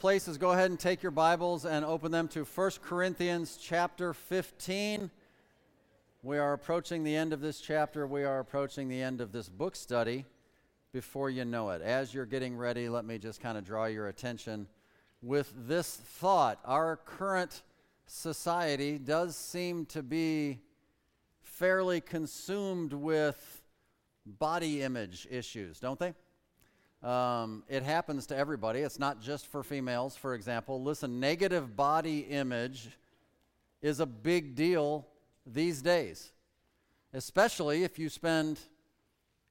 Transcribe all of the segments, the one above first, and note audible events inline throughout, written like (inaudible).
places, go ahead and take your Bibles and open them to 1 Corinthians chapter 15. We are approaching the end of this chapter. We are approaching the end of this book study before you know it. As you're getting ready, let me just kind of draw your attention with this thought. Our current society does seem to be fairly consumed with body image issues, don't they? Um, it happens to everybody. It's not just for females, for example. Listen, negative body image is a big deal these days, especially if you spend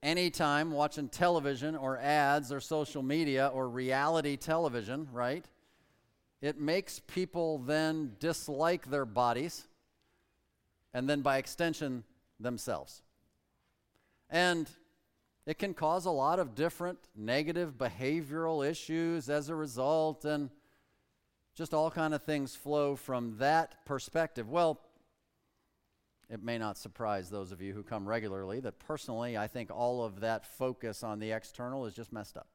any time watching television or ads or social media or reality television, right? It makes people then dislike their bodies and then by extension themselves. And it can cause a lot of different negative behavioral issues as a result and just all kind of things flow from that perspective. Well, it may not surprise those of you who come regularly that personally I think all of that focus on the external is just messed up.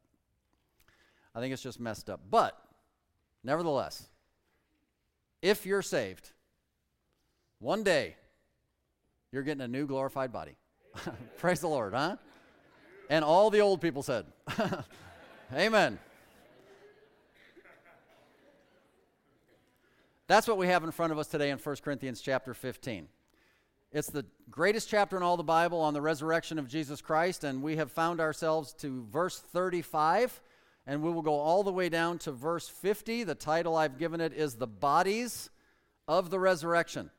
I think it's just messed up. But nevertheless, if you're saved, one day you're getting a new glorified body. (laughs) Praise the Lord, huh? And all the old people said, (laughs) Amen. That's what we have in front of us today in 1 Corinthians chapter 15. It's the greatest chapter in all the Bible on the resurrection of Jesus Christ, and we have found ourselves to verse 35, and we will go all the way down to verse 50. The title I've given it is The Bodies of the Resurrection.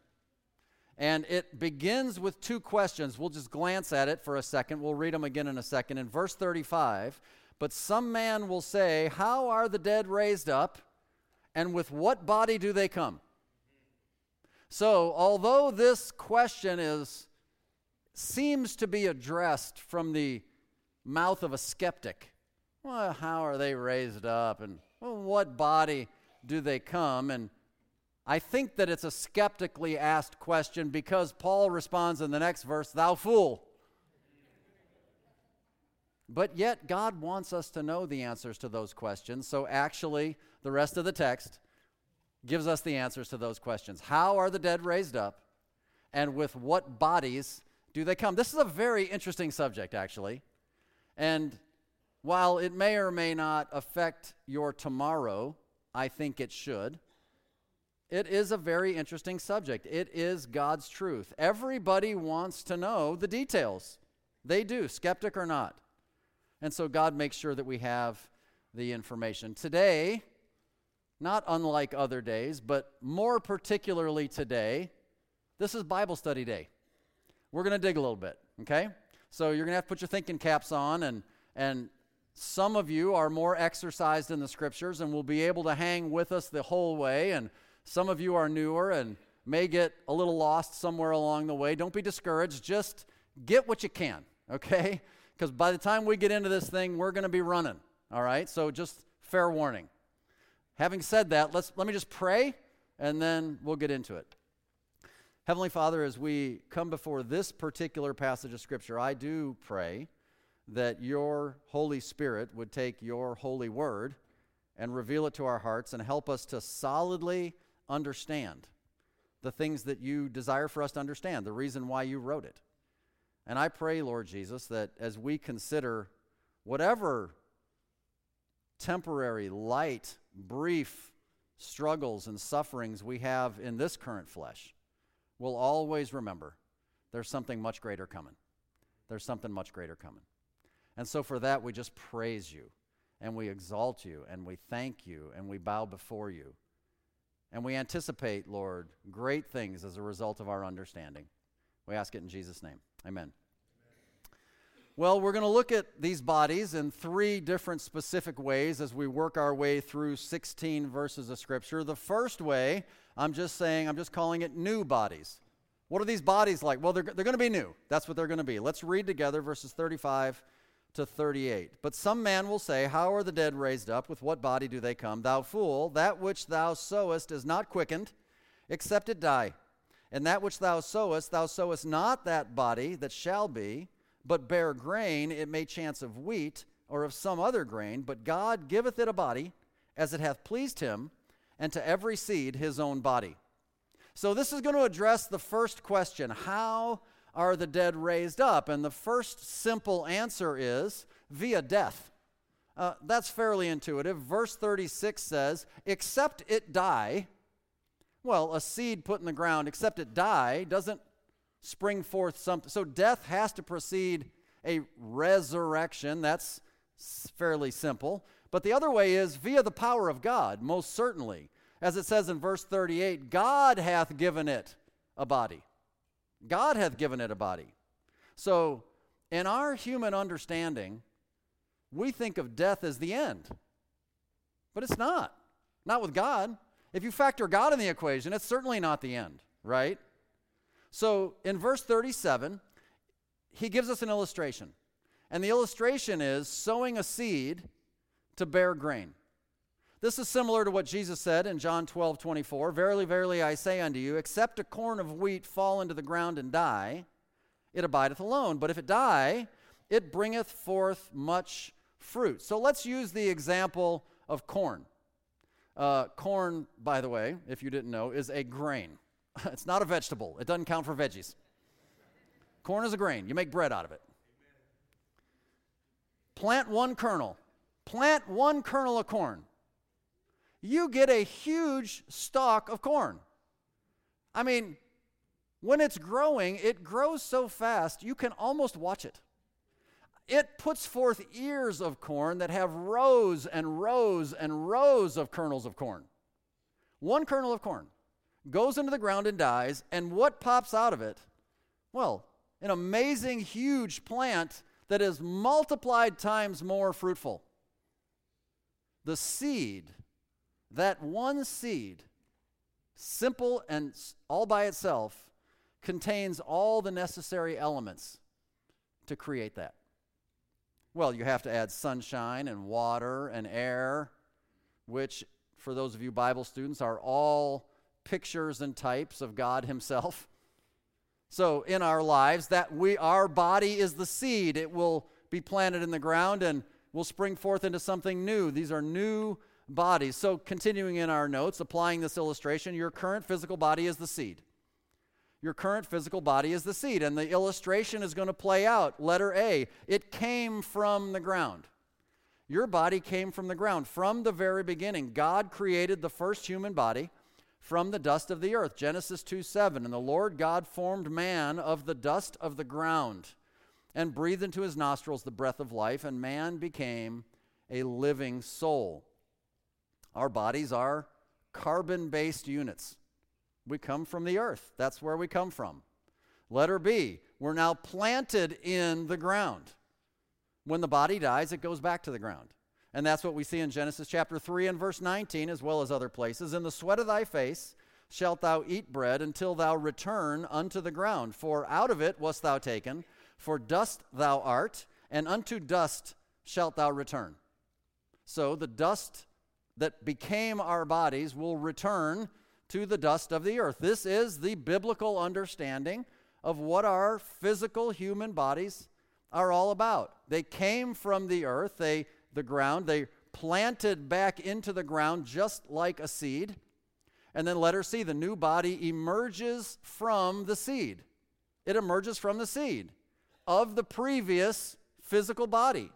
And it begins with two questions. We'll just glance at it for a second. We'll read them again in a second. In verse 35, but some man will say, How are the dead raised up? And with what body do they come? So, although this question is seems to be addressed from the mouth of a skeptic, well, how are they raised up? And well, what body do they come? And I think that it's a skeptically asked question because Paul responds in the next verse, Thou fool. But yet, God wants us to know the answers to those questions. So, actually, the rest of the text gives us the answers to those questions. How are the dead raised up? And with what bodies do they come? This is a very interesting subject, actually. And while it may or may not affect your tomorrow, I think it should. It is a very interesting subject. It is God's truth. Everybody wants to know the details. They do, skeptic or not. And so God makes sure that we have the information. Today, not unlike other days, but more particularly today, this is Bible study day. We're going to dig a little bit, okay? So you're going to have to put your thinking caps on and and some of you are more exercised in the scriptures and will be able to hang with us the whole way and some of you are newer and may get a little lost somewhere along the way. Don't be discouraged. Just get what you can, (laughs) okay? Because by the time we get into this thing, we're going to be running, all right? So just fair warning. Having said that, let's, let me just pray and then we'll get into it. Heavenly Father, as we come before this particular passage of Scripture, I do pray that your Holy Spirit would take your holy word and reveal it to our hearts and help us to solidly understand the things that you desire for us to understand, the reason why you wrote it. And I pray, Lord Jesus, that as we consider whatever temporary, light, brief struggles and sufferings we have in this current flesh, we'll always remember there's something much greater coming. There's something much greater coming. And so for that, we just praise you and we exalt you and we thank you and we bow before you. And we anticipate, Lord, great things as a result of our understanding. We ask it in Jesus' name. Amen. Well, we're going to look at these bodies in three different specific ways as we work our way through 16 verses of Scripture. The first way, I'm just saying, I'm just calling it new bodies. What are these bodies like? Well, they're, they're going to be new. That's what they're going to be. Let's read together verses 35 to 38. But some man will say, How are the dead raised up? With what body do they come? Thou fool, that which thou sowest is not quickened, except it die. And that which thou sowest, thou sowest not that body that shall be, but bare grain, it may chance of wheat or of some other grain. But God giveth it a body, as it hath pleased him, and to every seed his own body. So, this is going to address the first question How are the dead raised up? And the first simple answer is via death. Uh, that's fairly intuitive. Verse 36 says, Except it die, well, a seed put in the ground, except it die, doesn't spring forth something. So, death has to precede a resurrection. That's fairly simple. But the other way is via the power of God, most certainly. As it says in verse 38, God hath given it a body. God hath given it a body. So, in our human understanding, we think of death as the end. But it's not. Not with God. If you factor God in the equation, it's certainly not the end, right? So, in verse 37, he gives us an illustration. And the illustration is sowing a seed to bear grain. This is similar to what Jesus said in John 12, 24. Verily, verily, I say unto you, except a corn of wheat fall into the ground and die, it abideth alone. But if it die, it bringeth forth much fruit. So let's use the example of corn. Uh, corn, by the way, if you didn't know, is a grain. (laughs) it's not a vegetable, it doesn't count for veggies. Corn is a grain, you make bread out of it. Plant one kernel, plant one kernel of corn you get a huge stalk of corn. I mean, when it's growing, it grows so fast you can almost watch it. It puts forth ears of corn that have rows and rows and rows of kernels of corn. One kernel of corn goes into the ground and dies, and what pops out of it? Well, an amazing, huge plant that is multiplied times more fruitful. The seed that one seed, simple and all by itself, contains all the necessary elements to create that. Well, you have to add sunshine and water and air, which, for those of you Bible students, are all pictures and types of God Himself. So, in our lives, that we our body is the seed. It will be planted in the ground and will spring forth into something new. These are new bodies. So, continuing in our notes, applying this illustration, your current physical body is the seed. Your current physical body is the seed, and the illustration is going to play out. Letter A, it came from the ground. Your body came from the ground. From the very beginning, God created the first human body from the dust of the earth. Genesis 2 7. And the Lord God formed man of the dust of the ground and breathed into his nostrils the breath of life, and man became a living soul. Our bodies are carbon based units. We come from the earth. That's where we come from. Letter B, we're now planted in the ground. When the body dies, it goes back to the ground. And that's what we see in Genesis chapter 3 and verse 19, as well as other places. In the sweat of thy face shalt thou eat bread until thou return unto the ground. For out of it wast thou taken, for dust thou art, and unto dust shalt thou return. So the dust that became our bodies will return to the dust of the earth. This is the biblical understanding of what our physical human bodies are all about. They came from the earth, they the ground, they planted back into the ground just like a seed. And then letter C, the new body emerges from the seed. It emerges from the seed of the previous physical body.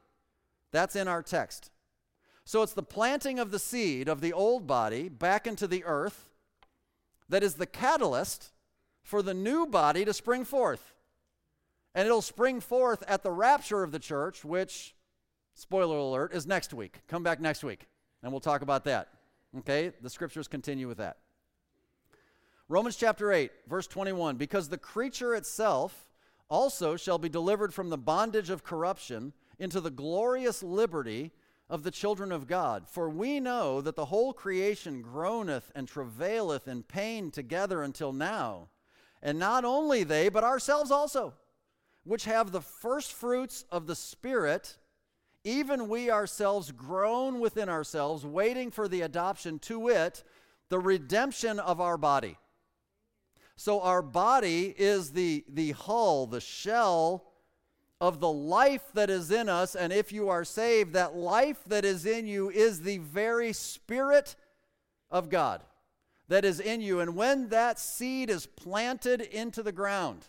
That's in our text. So it's the planting of the seed of the old body back into the earth that is the catalyst for the new body to spring forth. And it'll spring forth at the rapture of the church, which, spoiler alert, is next week. Come back next week, and we'll talk about that. Okay? The scriptures continue with that. Romans chapter 8, verse 21 Because the creature itself also shall be delivered from the bondage of corruption into the glorious liberty of the children of God. For we know that the whole creation groaneth and travaileth in pain together until now. And not only they, but ourselves also, which have the first fruits of the Spirit, even we ourselves groan within ourselves, waiting for the adoption to it, the redemption of our body. So our body is the, the hull, the shell of the life that is in us. And if you are saved, that life that is in you is the very Spirit of God that is in you. And when that seed is planted into the ground,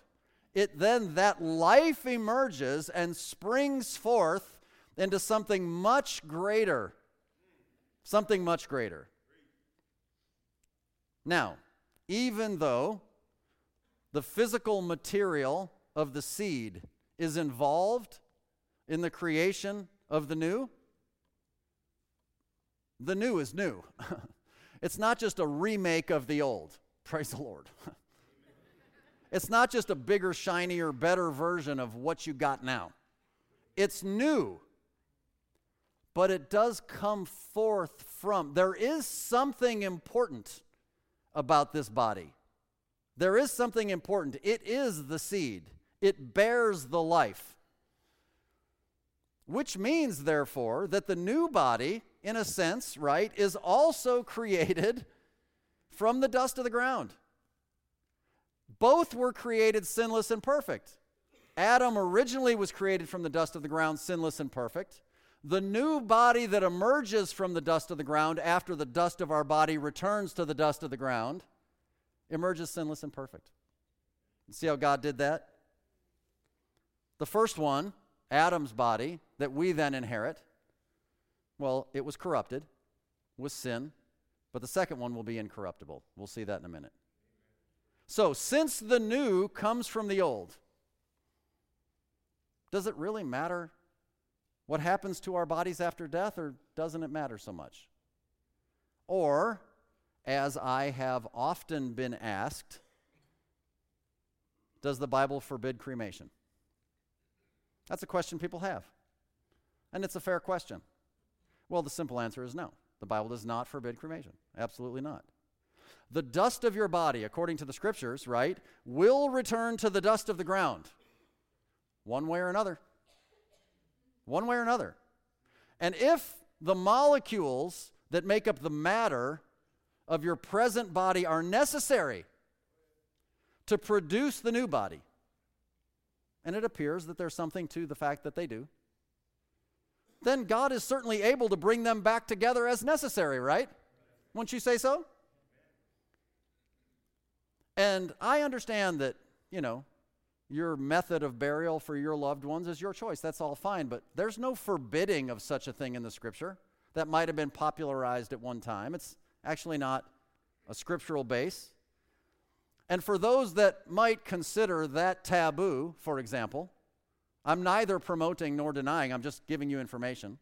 it then that life emerges and springs forth into something much greater. Something much greater. Now, even though the physical material of the seed is involved in the creation of the new, the new is new. (laughs) it's not just a remake of the old. Praise the Lord. (laughs) it's not just a bigger, shinier, better version of what you got now. It's new, but it does come forth from. There is something important about this body. There is something important. It is the seed, it bears the life. Which means, therefore, that the new body, in a sense, right, is also (laughs) created from the dust of the ground. Both were created sinless and perfect. Adam originally was created from the dust of the ground, sinless and perfect. The new body that emerges from the dust of the ground after the dust of our body returns to the dust of the ground emerges sinless and perfect. See how God did that? The first one, Adam's body, that we then inherit, well, it was corrupted with sin, but the second one will be incorruptible. We'll see that in a minute. So, since the new comes from the old, does it really matter what happens to our bodies after death, or doesn't it matter so much? Or as I have often been asked, does the Bible forbid cremation? That's a question people have. And it's a fair question. Well, the simple answer is no. The Bible does not forbid cremation. Absolutely not. The dust of your body, according to the scriptures, right, will return to the dust of the ground, one way or another. One way or another. And if the molecules that make up the matter of your present body are necessary to produce the new body. And it appears that there's something to the fact that they do. Then God is certainly able to bring them back together as necessary, right? Won't you say so? And I understand that, you know, your method of burial for your loved ones is your choice. That's all fine. But there's no forbidding of such a thing in the scripture that might have been popularized at one time. It's actually not a scriptural base. And for those that might consider that taboo, for example, I'm neither promoting nor denying, I'm just giving you information.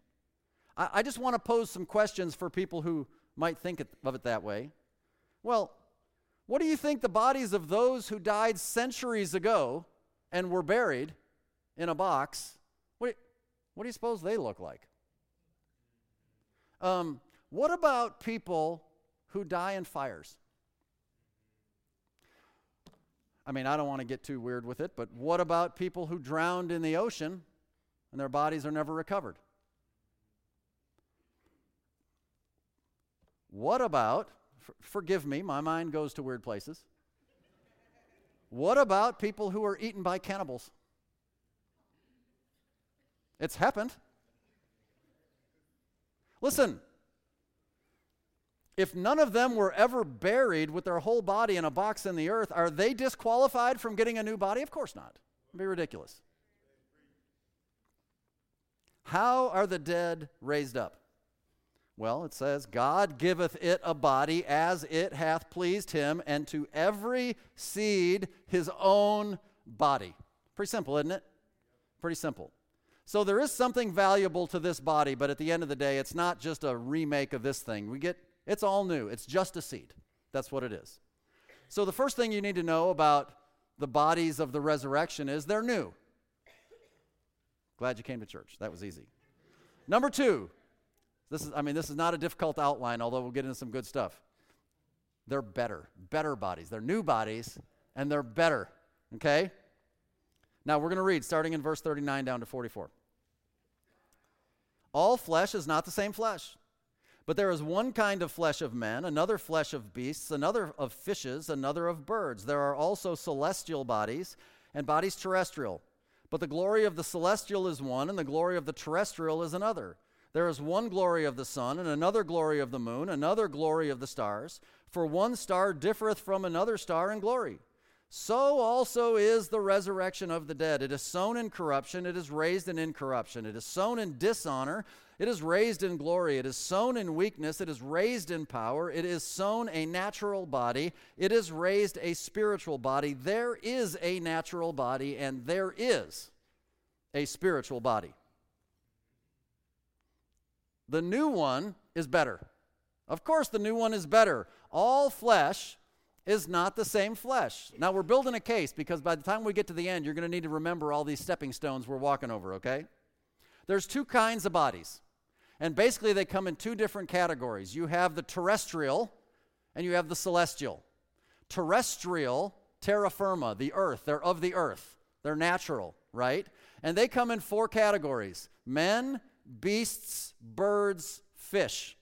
I, I just want to pose some questions for people who might think of it that way. Well, what do you think the bodies of those who died centuries ago and were buried in a box, what, what do you suppose they look like? Um, what about people who die in fires? I mean, I don't want to get too weird with it, but what about people who drowned in the ocean and their bodies are never recovered? What about, for, forgive me, my mind goes to weird places. What about people who are eaten by cannibals? It's happened. Listen, if none of them were ever buried with their whole body in a box in the earth, are they disqualified from getting a new body? Of course not. It'd be ridiculous. How are the dead raised up? Well, it says, God giveth it a body as it hath pleased him, and to every seed his own body. Pretty simple, isn't it? Pretty simple. So there is something valuable to this body, but at the end of the day, it's not just a remake of this thing. We get it's all new. It's just a seed. That's what it is. So the first thing you need to know about the bodies of the resurrection is they're new. Glad you came to church. That was easy. Number 2. This is I mean this is not a difficult outline although we'll get into some good stuff. They're better. Better bodies. They're new bodies and they're better. Okay? Now we're going to read starting in verse 39 down to 44. All flesh is not the same flesh. But there is one kind of flesh of men, another flesh of beasts, another of fishes, another of birds. There are also celestial bodies and bodies terrestrial. But the glory of the celestial is one, and the glory of the terrestrial is another. There is one glory of the sun, and another glory of the moon, another glory of the stars. For one star differeth from another star in glory. So also is the resurrection of the dead. It is sown in corruption, it is raised in incorruption. It is sown in dishonor, it is raised in glory. It is sown in weakness, it is raised in power. It is sown a natural body, it is raised a spiritual body. There is a natural body, and there is a spiritual body. The new one is better. Of course, the new one is better. All flesh is not the same flesh. Now, we're building a case because by the time we get to the end, you're going to need to remember all these stepping stones we're walking over, okay? There's two kinds of bodies. And basically, they come in two different categories. You have the terrestrial and you have the celestial. Terrestrial, terra firma, the earth, they're of the earth, they're natural, right? And they come in four categories men, beasts, birds, fish.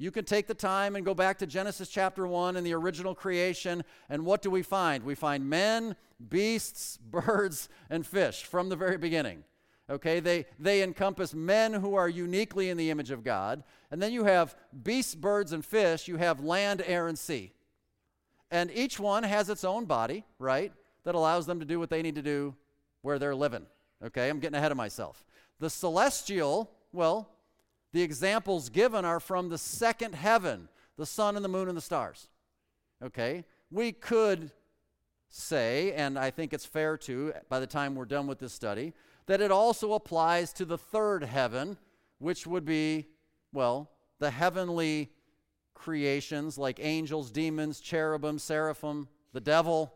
You can take the time and go back to Genesis chapter 1 and the original creation, and what do we find? We find men, beasts, (laughs) birds, and fish from the very beginning. Okay, they, they encompass men who are uniquely in the image of God. And then you have beasts, birds, and fish. You have land, air, and sea. And each one has its own body, right, that allows them to do what they need to do where they're living. Okay, I'm getting ahead of myself. The celestial, well, the examples given are from the second heaven the sun and the moon and the stars. Okay? We could say, and I think it's fair to, by the time we're done with this study, that it also applies to the third heaven, which would be, well, the heavenly creations like angels, demons, cherubim, seraphim, the devil.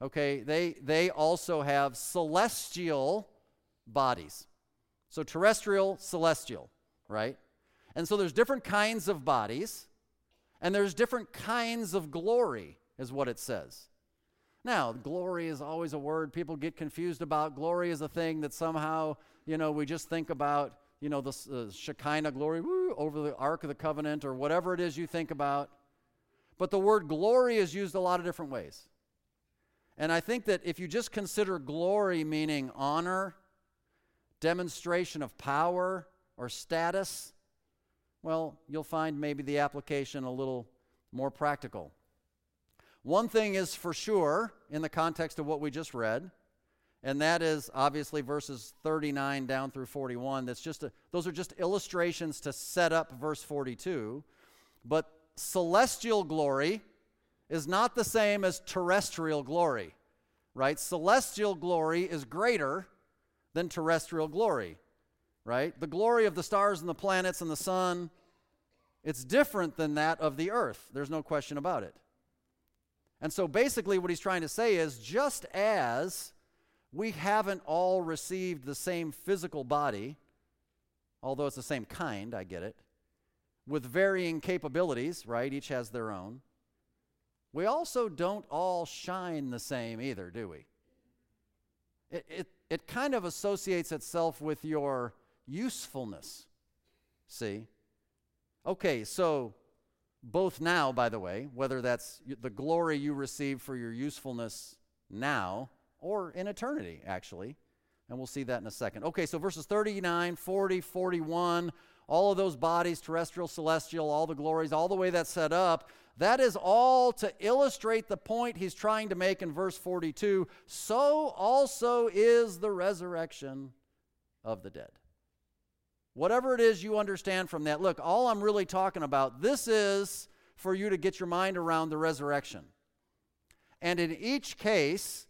Okay, they, they also have celestial bodies. So terrestrial, celestial right? And so there's different kinds of bodies, and there's different kinds of glory, is what it says. Now, glory is always a word people get confused about. Glory is a thing that somehow, you know, we just think about, you know, the uh, Shekinah glory woo, over the Ark of the Covenant or whatever it is you think about. But the word glory is used a lot of different ways. And I think that if you just consider glory meaning honor, demonstration of power, or status, well, you'll find maybe the application a little more practical. One thing is for sure in the context of what we just read, and that is obviously verses 39 down through 41. That's just a, those are just illustrations to set up verse 42. But celestial glory is not the same as terrestrial glory, right? Celestial glory is greater than terrestrial glory right? The glory of the stars and the planets and the sun, it's different than that of the earth. There's no question about it. And so basically, what he's trying to say is just as we haven't all received the same physical body, although it's the same kind, I get it, with varying capabilities, right? Each has their own. We also don't all shine the same either, do we? It, it, it kind of associates itself with your usefulness. See? Okay, so both now, by the way, whether that's the glory you receive for your usefulness now or in eternity, actually. And we'll see that in a second. Okay, so verses 39, 40, 41, all of those bodies, terrestrial, celestial, all the glories, all the way that's set up, that is all to illustrate the point he's trying to make in verse 42. So also is the resurrection of the dead. Whatever it is you understand from that, look, all I'm really talking about, this is for you to get your mind around the resurrection. And in each case,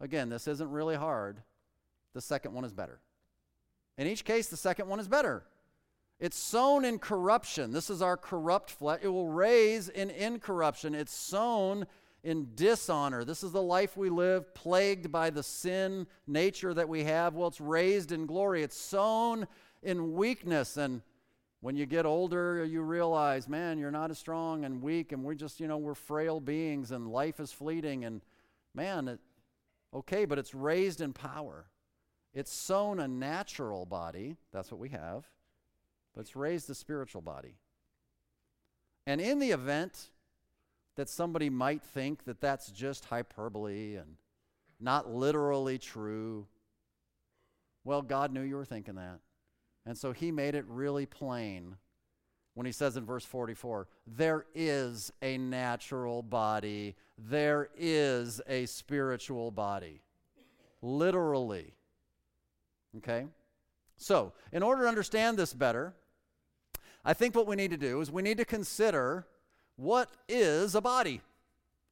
again, this isn't really hard, the second one is better. In each case, the second one is better. It's sown in corruption. This is our corrupt flesh. It will raise in incorruption. It's sown in dishonor. This is the life we live, plagued by the sin nature that we have. Well, it's raised in glory. It's sown in weakness. And when you get older, you realize, man, you're not as strong and weak, and we're just, you know, we're frail beings, and life is fleeting. And man, it, okay, but it's raised in power. It's sown a natural body, that's what we have, but it's raised a spiritual body. And in the event that somebody might think that that's just hyperbole and not literally true, Well, God knew you were thinking that. And so he made it really plain when he says in verse 44 there is a natural body, there is a spiritual body. Literally. Okay? So, in order to understand this better, I think what we need to do is we need to consider what is a body?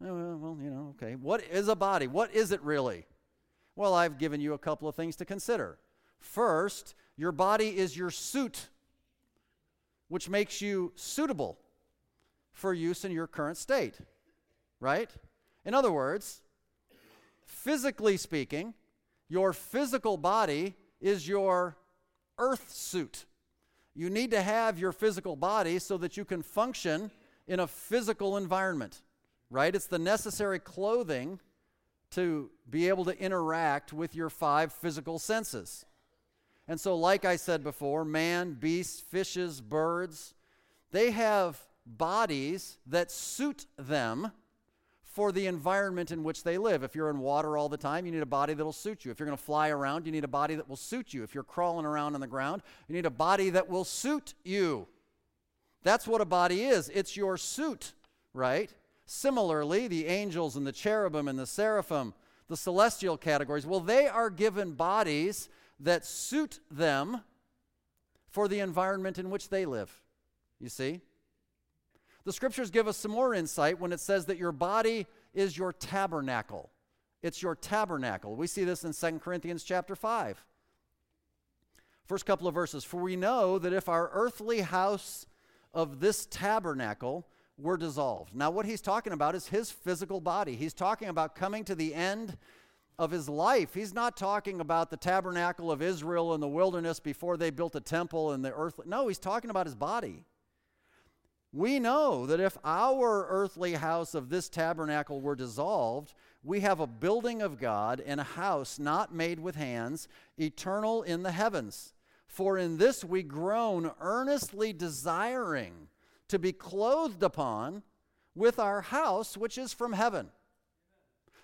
Oh, well, you know, okay. What is a body? What is it really? Well, I've given you a couple of things to consider. First, your body is your suit, which makes you suitable for use in your current state, right? In other words, physically speaking, your physical body is your earth suit. You need to have your physical body so that you can function in a physical environment, right? It's the necessary clothing to be able to interact with your five physical senses. And so, like I said before, man, beasts, fishes, birds, they have bodies that suit them for the environment in which they live. If you're in water all the time, you need a body that'll suit you. If you're going to fly around, you need a body that will suit you. If you're crawling around on the ground, you need a body that will suit you. That's what a body is it's your suit, right? Similarly, the angels and the cherubim and the seraphim, the celestial categories, well, they are given bodies that suit them for the environment in which they live. You see? The scriptures give us some more insight when it says that your body is your tabernacle. It's your tabernacle. We see this in 2 Corinthians chapter 5. First couple of verses. For we know that if our earthly house of this tabernacle were dissolved. Now, what he's talking about is his physical body. He's talking about coming to the end of his life. He's not talking about the tabernacle of Israel in the wilderness before they built a temple in the earth. No, he's talking about his body. We know that if our earthly house of this tabernacle were dissolved, we have a building of God in a house not made with hands, eternal in the heavens. For in this we groan, earnestly desiring to be clothed upon with our house which is from heaven.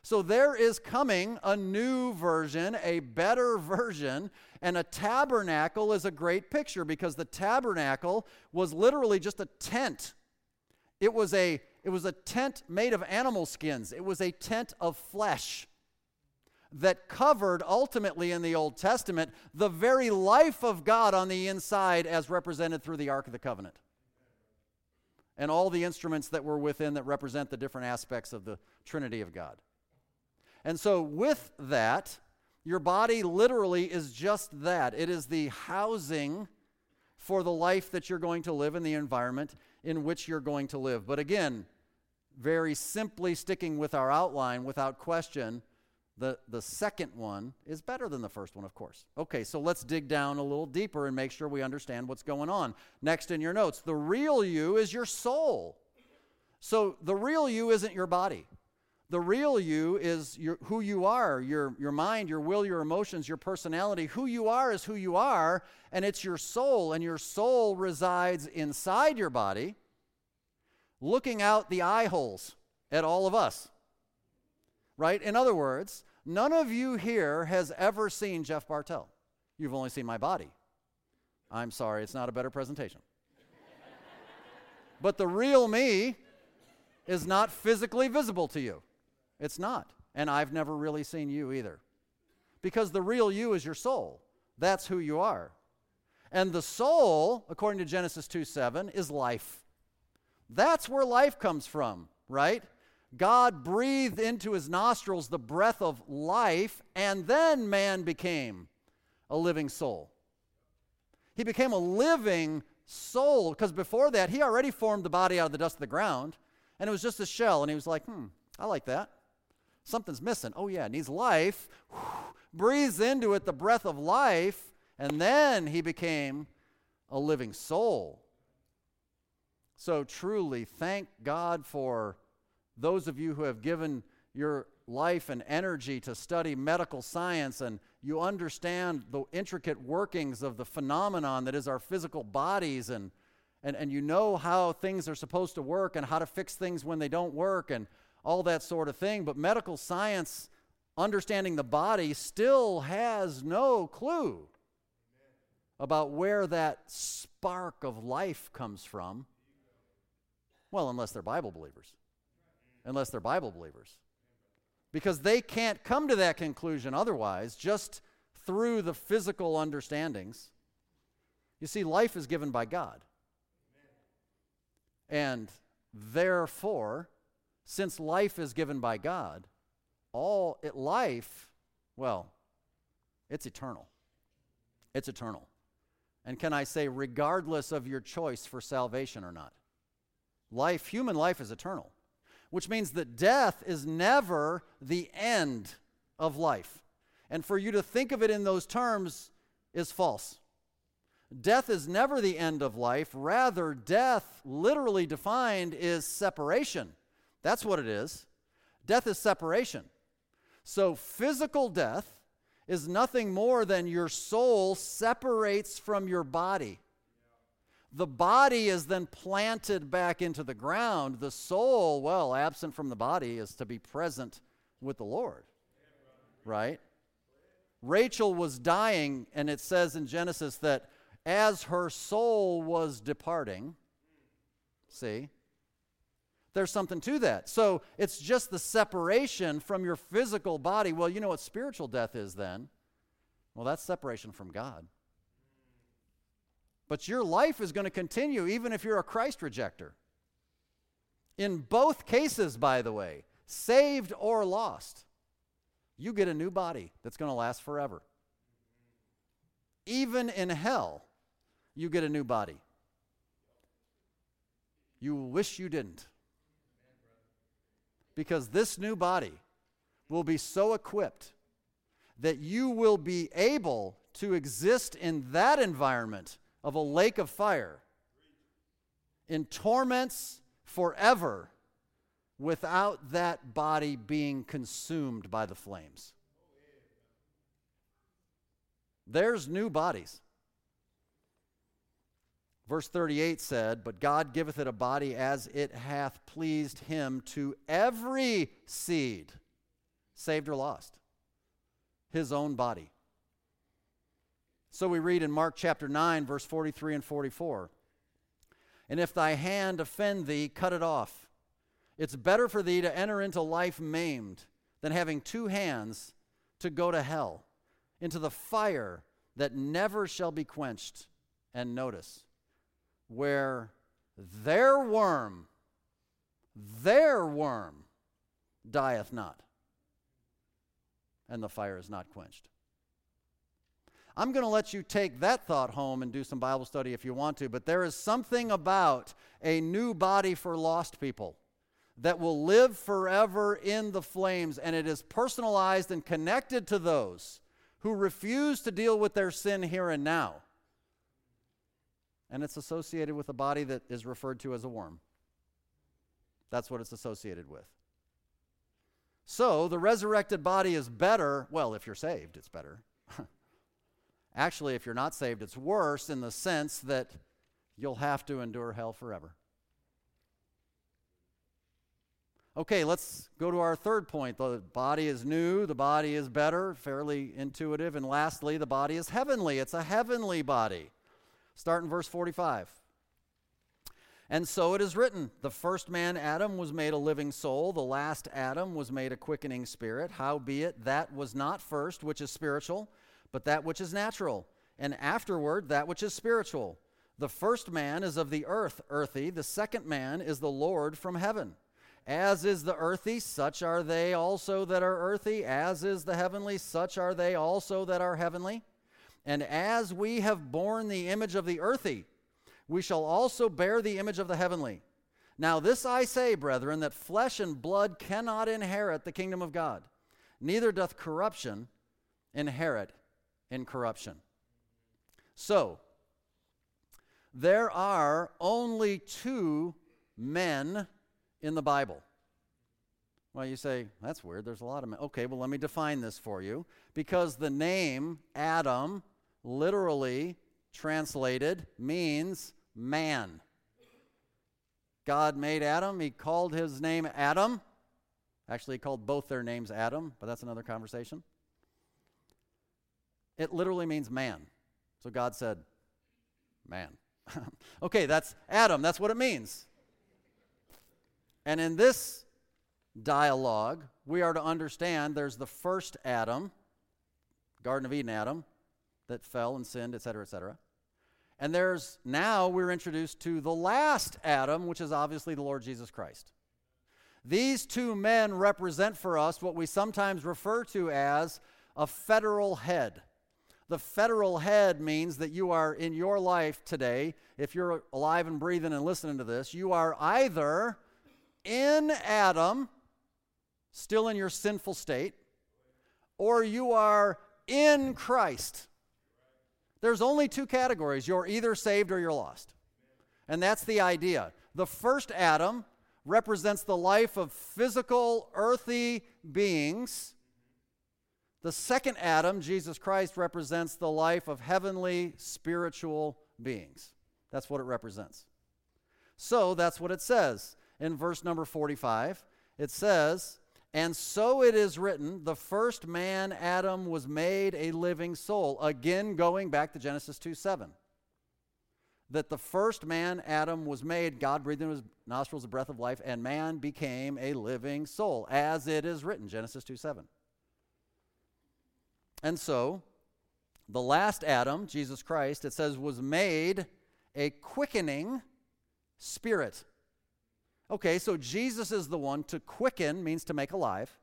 So there is coming a new version, a better (laughs) version, and a tabernacle is a great picture because the tabernacle was literally just a tent. It was a it was a tent made of animal skins. It was a tent of flesh that covered ultimately in the Old Testament the very life of God on the inside as represented through the Ark of the Covenant. And all the instruments that were within that represent the different aspects of the Trinity of God. And so, with that, your body literally is just that it is the housing for the life that you're going to live in the environment in which you're going to live. But again, very simply sticking with our outline without question, the, the second one is better than the first one, of course. Okay, so let's dig down a little deeper and make sure we understand what's going on. Next in your notes, the real you is your soul. So the real you isn't your body. The real you is your, who you are, your, your mind, your will, your emotions, your personality. Who you are is who you are, and it's your soul, and your soul resides inside your body, looking out the eye holes at all of us. Right? In other words, none of you here has ever seen Jeff Bartell. You've only seen my body. I'm sorry, it's not a better presentation. (laughs) but the real me is not physically visible to you. It's not. And I've never really seen you either. Because the real you is your soul. That's who you are. And the soul, according to Genesis 2 7, is life. That's where life comes from, right? God breathed into his nostrils the breath of life, and then man became a living soul. He became a living soul because before that, he already formed the body out of the dust of the ground, and it was just a shell. And he was like, hmm, I like that. Something's missing. Oh, yeah, needs life. (sighs) breathes into it the breath of life, and then he became a living soul. So, truly, thank God for those of you who have given your life and energy to study medical science and you understand the intricate workings of the phenomenon that is our physical bodies and, and, and you know how things are supposed to work and how to fix things when they don't work and all that sort of thing. But medical science understanding the body still has no clue about where that spark of life comes from. Well, unless they're Bible believers. Unless they're Bible believers. Because they can't come to that conclusion otherwise, just through the physical understandings. You see, life is given by God. And therefore, since life is given by God, all it, life, well, it's eternal. It's eternal. And can I say, regardless of your choice for salvation or not? Life, human life is eternal, which means that death is never the end of life. And for you to think of it in those terms is false. Death is never the end of life. Rather, death, literally defined, is separation. That's what it is. Death is separation. So, physical death is nothing more than your soul separates from your body. The body is then planted back into the ground. The soul, well, absent from the body, is to be present with the Lord. Right? Rachel was dying, and it says in Genesis that as her soul was departing, see, there's something to that. So it's just the separation from your physical body. Well, you know what spiritual death is then? Well, that's separation from God. But your life is going to continue even if you're a Christ rejecter. In both cases, by the way, saved or lost, you get a new body that's going to last forever. Even in hell, you get a new body. You wish you didn't because this new body will be so equipped that you will be able to exist in that environment of a lake of fire in torments forever without that body being consumed by the flames. There's new bodies. Verse 38 said, But God giveth it a body as it hath pleased him to every seed, saved or lost, his own body. So we read in Mark chapter 9, verse 43 and 44 And if thy hand offend thee, cut it off. It's better for thee to enter into life maimed than having two hands to go to hell, into the fire that never shall be quenched. And notice, where their worm, their worm dieth not, and the fire is not quenched. I'm going to let you take that thought home and do some Bible study if you want to, but there is something about a new body for lost people that will live forever in the flames, and it is personalized and connected to those who refuse to deal with their sin here and now and it's associated with a body that is referred to as a worm. That's what it's associated with. So the resurrected body is better. Well, if you're saved, it's better. (laughs) Actually, if you're not saved, it's worse in the sense that you'll have to endure hell forever. Okay, let's go to our third point. The body is new, the body is better, fairly intuitive. And lastly, the body is heavenly. It's a heavenly body. Start in verse 45. And so it is written the first man, Adam, was made a living soul. The last Adam was made a quickening spirit. Howbeit, that was not first, which is spiritual, but that which is natural. And afterward, that which is spiritual. The first man is of the earth, earthy. The second man is the Lord from heaven. As is the earthy, such are they also that are earthy. As is the heavenly, such are they also that are heavenly. And as we have borne the image of the earthy, we shall also bear the image of the heavenly. Now, this I say, brethren, that flesh and blood cannot inherit the kingdom of God, neither doth corruption inherit incorruption. So, there are only two men in the Bible. Well, you say, that's weird. There's a lot of men. Okay, well, let me define this for you. Because the name Adam literally translated means man. God made Adam, he called his name Adam. Actually, he called both their names Adam, but that's another conversation. It literally means man. So God said, man. (laughs) okay, that's Adam. That's what it means. And in this dialogue, we are to understand there's the first Adam, Garden of Eden Adam, that fell and sinned, etc., etc. And there's now we're introduced to the last Adam, which is obviously the Lord Jesus Christ. These two men represent for us what we sometimes refer to as a federal head. The federal head means that you are in your life today, if you're alive and breathing and listening to this, you are either in Adam, still in your sinful state, or you are in Christ. There's only two categories you're either saved or you're lost. And that's the idea. The first Adam represents the life of physical, earthy beings. The second Adam, Jesus Christ, represents the life of heavenly, spiritual beings. That's what it represents. So that's what it says in verse number 45. It says, And so it is written, the first man, Adam, was made a living soul. Again, going back to Genesis 2 7 that the first man, Adam, was made, God breathed into his nostrils the breath of life, and man became a living soul, as it is written, Genesis 2 7. And so, the last Adam, Jesus Christ, it says, was made a quickening spirit. Okay, so Jesus is the one to quicken, means to make alive.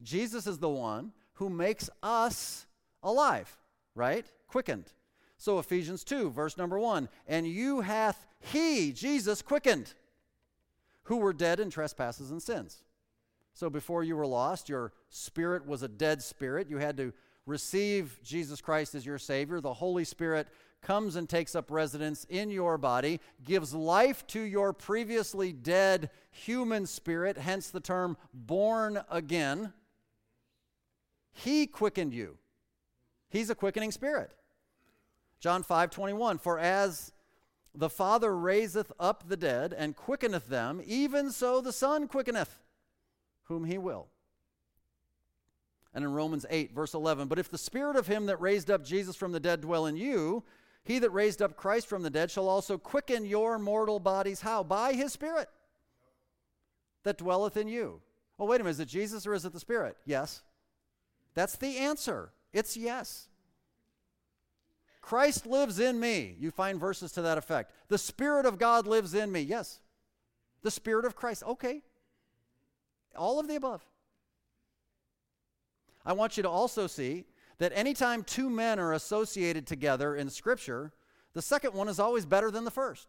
Jesus is the one who makes us alive, right? Quickened. So, Ephesians 2, verse number 1 And you hath he, Jesus, quickened, who were dead in trespasses and sins. So, before you were lost, your spirit was a dead spirit. You had to receive Jesus Christ as your Savior. The Holy Spirit comes and takes up residence in your body, gives life to your previously dead human spirit, hence the term born again. He quickened you. He's a quickening spirit. John 5 21, for as the Father raiseth up the dead and quickeneth them, even so the Son quickeneth whom he will. And in Romans 8, verse 11, but if the Spirit of him that raised up Jesus from the dead dwell in you, he that raised up Christ from the dead shall also quicken your mortal bodies. How? By his Spirit that dwelleth in you. Oh, wait a minute. Is it Jesus or is it the Spirit? Yes. That's the answer. It's yes. Christ lives in me. You find verses to that effect. The Spirit of God lives in me. Yes. The Spirit of Christ. Okay. All of the above. I want you to also see that anytime two men are associated together in Scripture, the second one is always better than the first.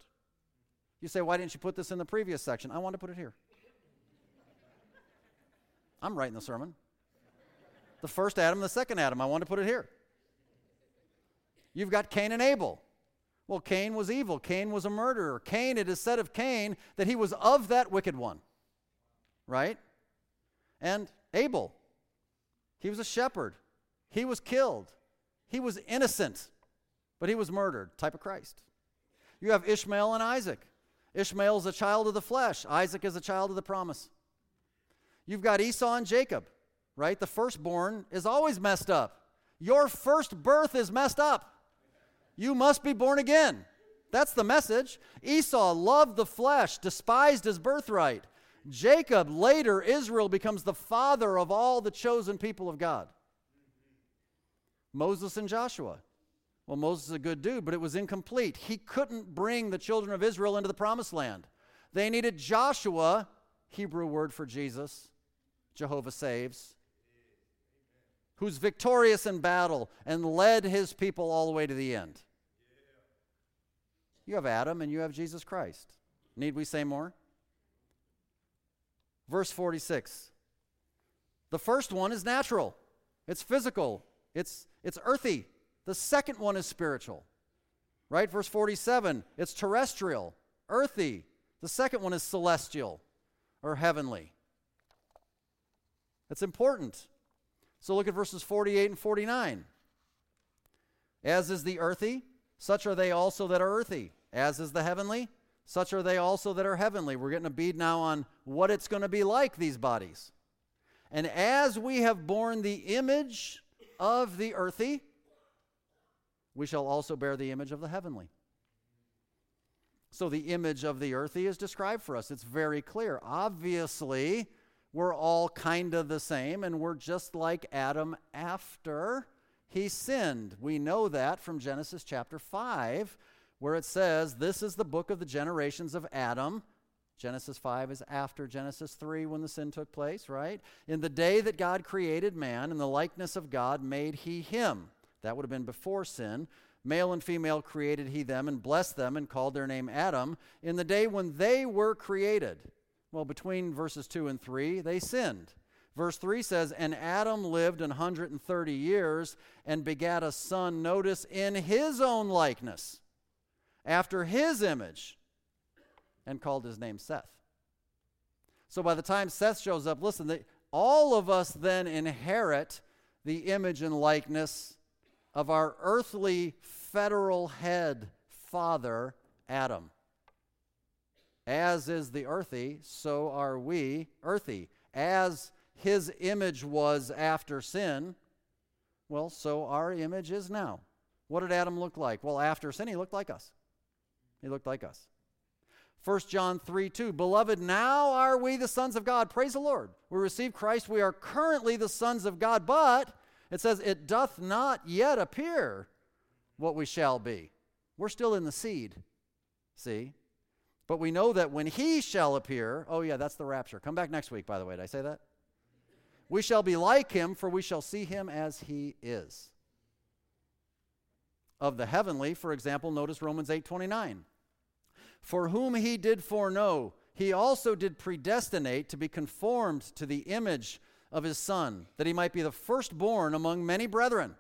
You say, why didn't you put this in the previous section? I want to put it here. I'm writing the sermon. The first Adam, the second Adam. I want to put it here. You've got Cain and Abel. Well, Cain was evil. Cain was a murderer. Cain, it is said of Cain that he was of that wicked one. Right? And Abel, he was a shepherd. He was killed. He was innocent, but he was murdered. Type of Christ. You have Ishmael and Isaac. Ishmael is a child of the flesh, Isaac is a child of the promise. You've got Esau and Jacob, right? The firstborn is always messed up. Your first birth is messed up. You must be born again. That's the message. Esau loved the flesh, despised his birthright. Jacob, later, Israel, becomes the father of all the chosen people of God. Moses and Joshua. Well, Moses is a good dude, but it was incomplete. He couldn't bring the children of Israel into the promised land. They needed Joshua, Hebrew word for Jesus, Jehovah saves, who's victorious in battle and led his people all the way to the end. You have Adam and you have Jesus Christ. Need we say more? Verse 46. The first one is natural, it's physical, it's, it's earthy. The second one is spiritual. Right? Verse 47, it's terrestrial, earthy. The second one is celestial or heavenly. That's important. So look at verses 48 and 49. As is the earthy, such are they also that are earthy. As is the heavenly, such are they also that are heavenly. We're getting a bead now on what it's going to be like, these bodies. And as we have borne the image of the earthy, we shall also bear the image of the heavenly. So the image of the earthy is described for us. It's very clear. Obviously, we're all kind of the same, and we're just like Adam after he sinned. We know that from Genesis chapter 5, where it says, This is the book of the generations of Adam. Genesis 5 is after Genesis 3 when the sin took place, right? In the day that God created man, in the likeness of God made he him. That would have been before sin. Male and female created he them and blessed them and called their name Adam in the day when they were created. Well, between verses 2 and 3, they sinned. Verse 3 says, And Adam lived an 130 years and begat a son, notice, in his own likeness, after his image, and called his name Seth. So by the time Seth shows up, listen, they, all of us then inherit the image and likeness of our earthly federal head father, Adam. As is the earthy, so are we earthy. As his image was after sin, well, so our image is now. What did Adam look like? Well, after sin, he looked like us. He looked like us. 1 John 3 2. Beloved, now are we the sons of God. Praise the Lord. We receive Christ. We are currently the sons of God, but it says, it doth not yet appear what we shall be. We're still in the seed, see? But we know that when he shall appear, oh, yeah, that's the rapture. Come back next week, by the way. Did I say that? We shall be like him, for we shall see him as he is. Of the heavenly, for example, notice Romans 8 29. For whom he did foreknow, he also did predestinate to be conformed to the image of his Son, that he might be the firstborn among many brethren.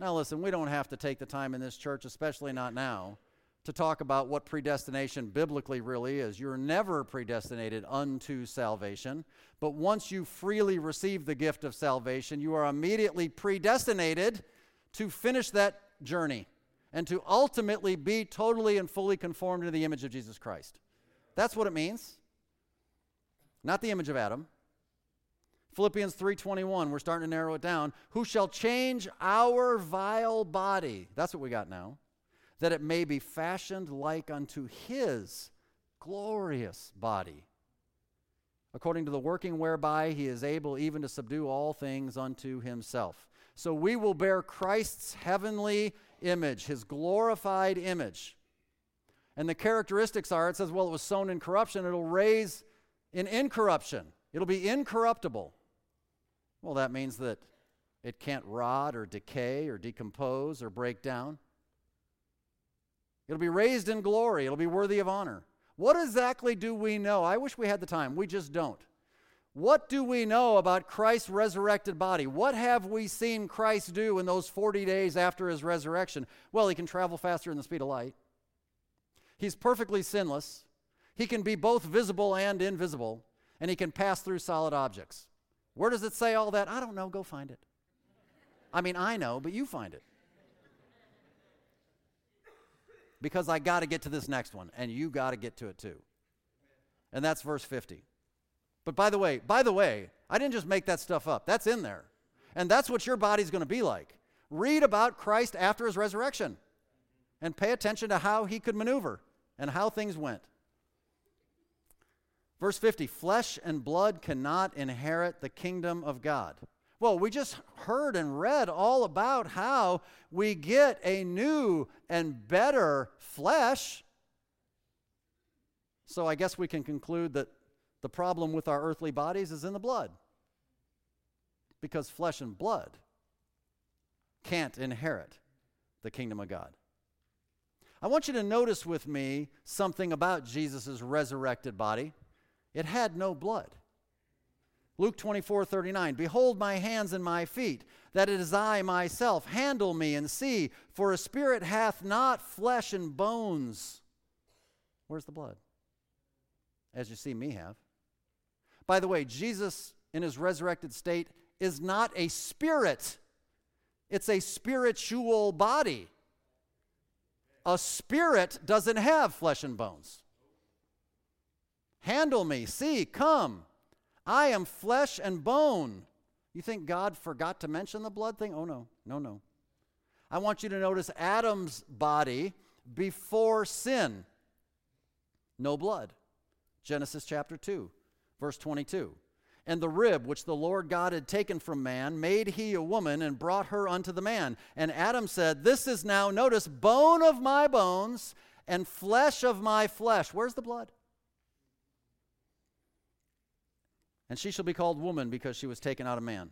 Now, listen, we don't have to take the time in this church, especially not now, to talk about what predestination biblically really is. You're never predestinated unto salvation, but once you freely receive the gift of salvation, you are immediately predestinated to finish that journey and to ultimately be totally and fully conformed to the image of Jesus Christ. That's what it means. Not the image of Adam, Philippians 3:21, we're starting to narrow it down. Who shall change our vile body? That's what we got now. That it may be fashioned like unto his glorious body. According to the working whereby he is able even to subdue all things unto himself. So we will bear Christ's heavenly image, his glorified image. And the characteristics are it says, well, it was sown in corruption, it'll raise in incorruption. It'll be incorruptible. Well, that means that it can't rot or decay or decompose or break down. It'll be raised in glory, it'll be worthy of honor. What exactly do we know? I wish we had the time. We just don't. What do we know about Christ's resurrected body? What have we seen Christ do in those 40 days after his resurrection? Well, he can travel faster than the speed of light. He's perfectly sinless. He can be both visible and invisible, and he can pass through solid objects. Where does it say all that? I don't know. Go find it. I mean, I know, but you find it. Because I got to get to this next one, and you got to get to it too. And that's verse 50. But by the way, by the way, I didn't just make that stuff up. That's in there. And that's what your body's going to be like. Read about Christ after his resurrection and pay attention to how he could maneuver and how things went. Verse 50 flesh and blood cannot inherit the kingdom of God. Well, we just heard and read all about how we get a new and better flesh. So I guess we can conclude that the problem with our earthly bodies is in the blood. Because flesh and blood can't inherit the kingdom of God. I want you to notice with me something about Jesus' resurrected body. It had no blood. Luke 24, 39. Behold my hands and my feet, that it is I myself. Handle me and see, for a spirit hath not flesh and bones. Where's the blood? As you see me have. By the way, Jesus in his resurrected state is not a spirit, it's a spiritual body. A spirit doesn't have flesh and bones. Handle me, see, come. I am flesh and bone. You think God forgot to mention the blood thing? Oh, no, no, no. I want you to notice Adam's body before sin. No blood. Genesis chapter 2, verse 22. And the rib which the Lord God had taken from man, made he a woman and brought her unto the man. And Adam said, This is now, notice, bone of my bones and flesh of my flesh. Where's the blood? And she shall be called woman because she was taken out of man.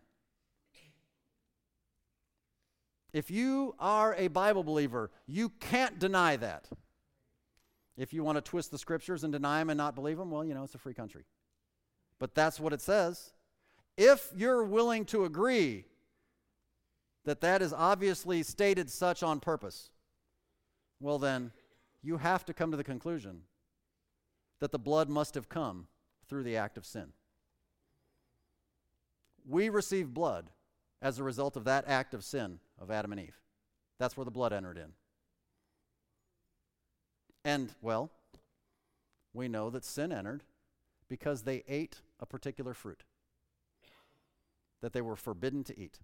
If you are a Bible believer, you can't deny that. If you want to twist the scriptures and deny them and not believe them, well, you know, it's a free country. But that's what it says. If you're willing to agree that that is obviously stated such on purpose, well, then you have to come to the conclusion that the blood must have come through the act of sin. We receive blood as a result of that act of sin of Adam and Eve. That's where the blood entered in. And, well, we know that sin entered because they ate a particular fruit that they were forbidden to eat.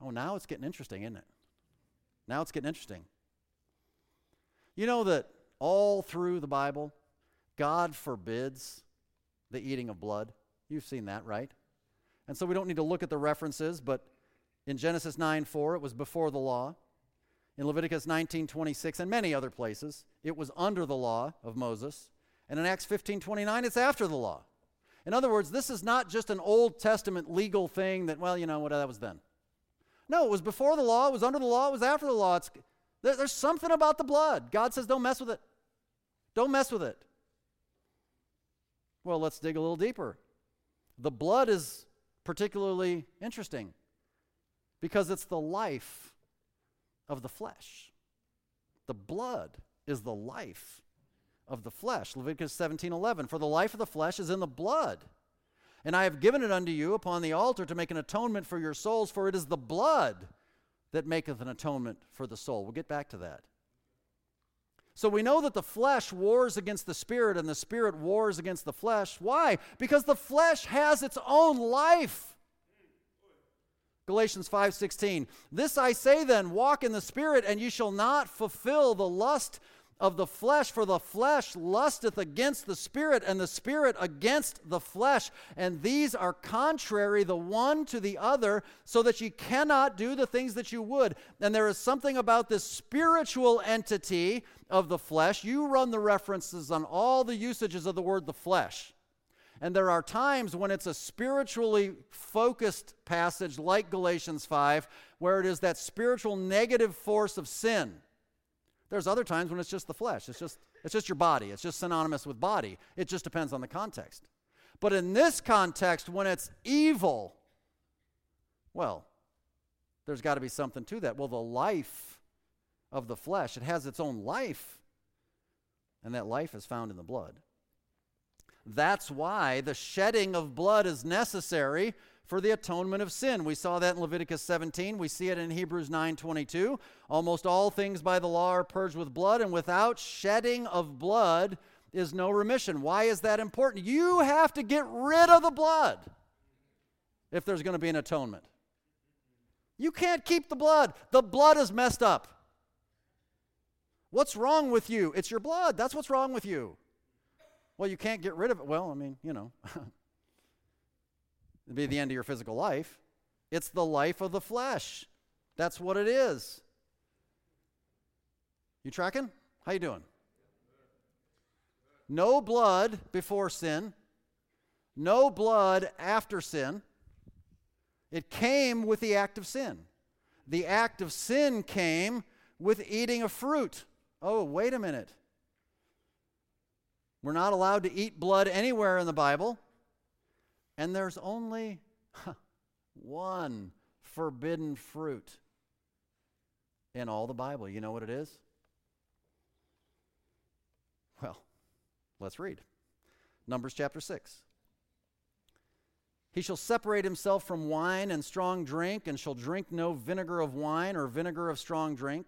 Oh, now it's getting interesting, isn't it? Now it's getting interesting. You know that all through the Bible, God forbids the eating of blood. You've seen that, right? And so we don't need to look at the references, but in Genesis 9 4, it was before the law. In Leviticus 19 26 and many other places, it was under the law of Moses. And in Acts 15 29, it's after the law. In other words, this is not just an Old Testament legal thing that, well, you know, what that was then. No, it was before the law, it was under the law, it was after the law. It's, there, there's something about the blood. God says, don't mess with it. Don't mess with it. Well, let's dig a little deeper. The blood is particularly interesting because it's the life of the flesh. The blood is the life of the flesh. Leviticus 17:11 For the life of the flesh is in the blood. And I have given it unto you upon the altar to make an atonement for your souls, for it is the blood that maketh an atonement for the soul. We'll get back to that. So we know that the flesh wars against the spirit and the spirit wars against the flesh. Why? Because the flesh has its own life. Galatians 5:16 This I say then walk in the spirit and you shall not fulfill the lust of the flesh for the flesh lusteth against the spirit and the spirit against the flesh. And these are contrary the one to the other so that you cannot do the things that you would. And there is something about this spiritual entity of the flesh. You run the references on all the usages of the word the flesh. And there are times when it's a spiritually focused passage like Galatians 5, where it is that spiritual negative force of sin. There's other times when it's just the flesh. It's just, it's just your body. It's just synonymous with body. It just depends on the context. But in this context, when it's evil, well, there's got to be something to that. Well, the life of the flesh, it has its own life, and that life is found in the blood. That's why the shedding of blood is necessary for the atonement of sin. We saw that in Leviticus 17. We see it in Hebrews 9:22. Almost all things by the law are purged with blood, and without shedding of blood is no remission. Why is that important? You have to get rid of the blood if there's going to be an atonement. You can't keep the blood. The blood is messed up. What's wrong with you? It's your blood. That's what's wrong with you. Well, you can't get rid of it. Well, I mean, you know, (laughs) it'd be the end of your physical life. It's the life of the flesh. That's what it is. You tracking? How you doing? No blood before sin. No blood after sin. It came with the act of sin. The act of sin came with eating a fruit. Oh, wait a minute. We're not allowed to eat blood anywhere in the Bible. And there's only one forbidden fruit in all the Bible. You know what it is? Well, let's read. Numbers chapter 6. He shall separate himself from wine and strong drink, and shall drink no vinegar of wine or vinegar of strong drink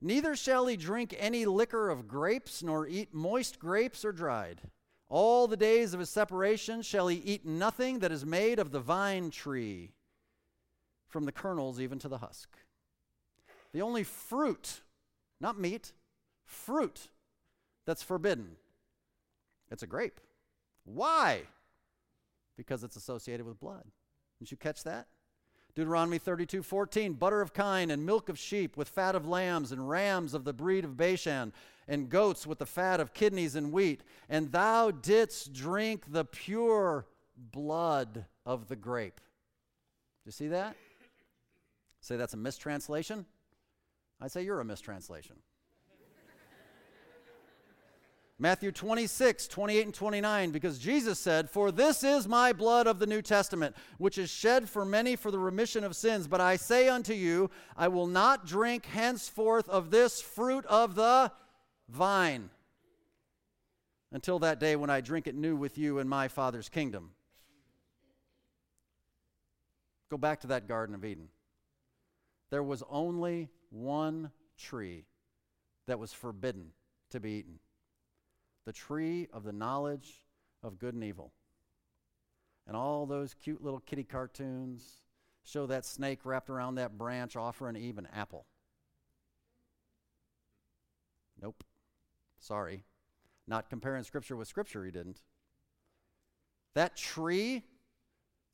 Neither shall he drink any liquor of grapes, nor eat moist grapes or dried. All the days of his separation shall he eat nothing that is made of the vine tree, from the kernels even to the husk. The only fruit, not meat, fruit that's forbidden, it's a grape. Why? Because it's associated with blood. Did you catch that? Deuteronomy 32 14, butter of kine and milk of sheep with fat of lambs and rams of the breed of Bashan and goats with the fat of kidneys and wheat. And thou didst drink the pure blood of the grape. Do you see that? Say that's a mistranslation? I say you're a mistranslation. Matthew 26, 28 and 29, because Jesus said, For this is my blood of the New Testament, which is shed for many for the remission of sins. But I say unto you, I will not drink henceforth of this fruit of the vine until that day when I drink it new with you in my Father's kingdom. Go back to that Garden of Eden. There was only one tree that was forbidden to be eaten the tree of the knowledge of good and evil. And all those cute little kitty cartoons show that snake wrapped around that branch offering Eve an apple. Nope. Sorry. Not comparing Scripture with Scripture, he didn't. That tree,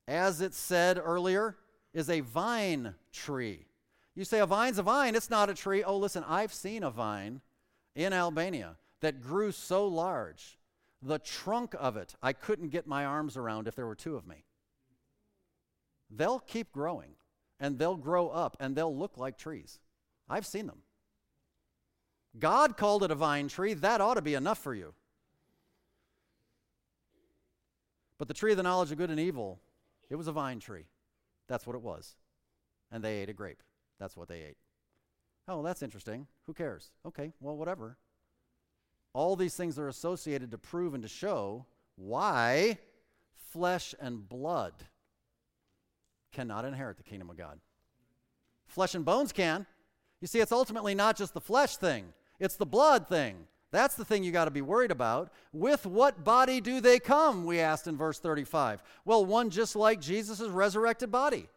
as it said earlier, is a vine tree. You say a vine's a vine, it's not a tree. Oh, listen, I've seen a vine in Albania that grew so large, the trunk of it I couldn't get my arms around if there were two of me. They'll keep growing and they'll grow up and they'll look like trees. I've seen them. God called it a vine tree. That ought to be enough for you. But the tree of the knowledge of good and evil, it was a vine tree. That's what it was. And they ate a grape. That's what they ate. Oh, that's interesting. Who cares? Okay, well, whatever. All these things are associated to prove and to show why flesh and blood cannot inherit the kingdom of God. Flesh and bones can. You see, it's ultimately not just the flesh thing, it's the blood thing. That's the thing you got to be worried about. With what body do they come? We asked in verse 35. Well, one just like Jesus' resurrected body.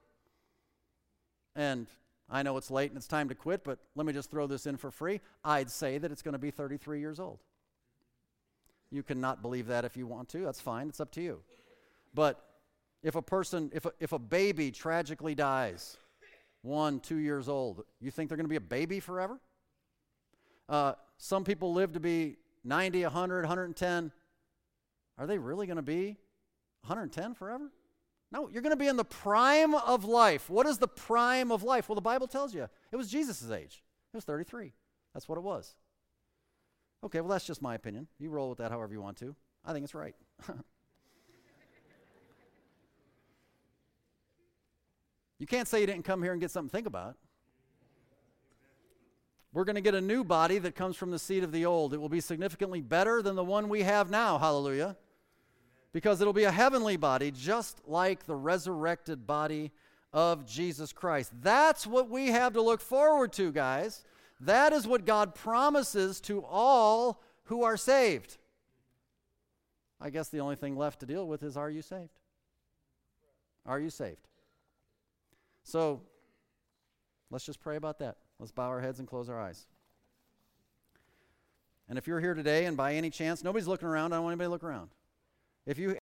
And I know it's late and it's time to quit, but let me just throw this in for free. I'd say that it's going to be 33 years old. You cannot believe that if you want to. That's fine. It's up to you. But if a person, if a, if a baby tragically dies, one, two years old, you think they're going to be a baby forever? Uh, some people live to be 90, 100, 110. Are they really going to be 110 forever? No, you're going to be in the prime of life. What is the prime of life? Well, the Bible tells you it was Jesus' age. It was 33. That's what it was. Okay, well, that's just my opinion. You roll with that however you want to. I think it's right. (laughs) you can't say you didn't come here and get something to think about. We're going to get a new body that comes from the seed of the old. It will be significantly better than the one we have now. Hallelujah. Because it'll be a heavenly body, just like the resurrected body of Jesus Christ. That's what we have to look forward to, guys. That is what God promises to all who are saved. I guess the only thing left to deal with is are you saved? Are you saved? So let's just pray about that. Let's bow our heads and close our eyes. And if you're here today and by any chance, nobody's looking around, I don't want anybody to look around. If you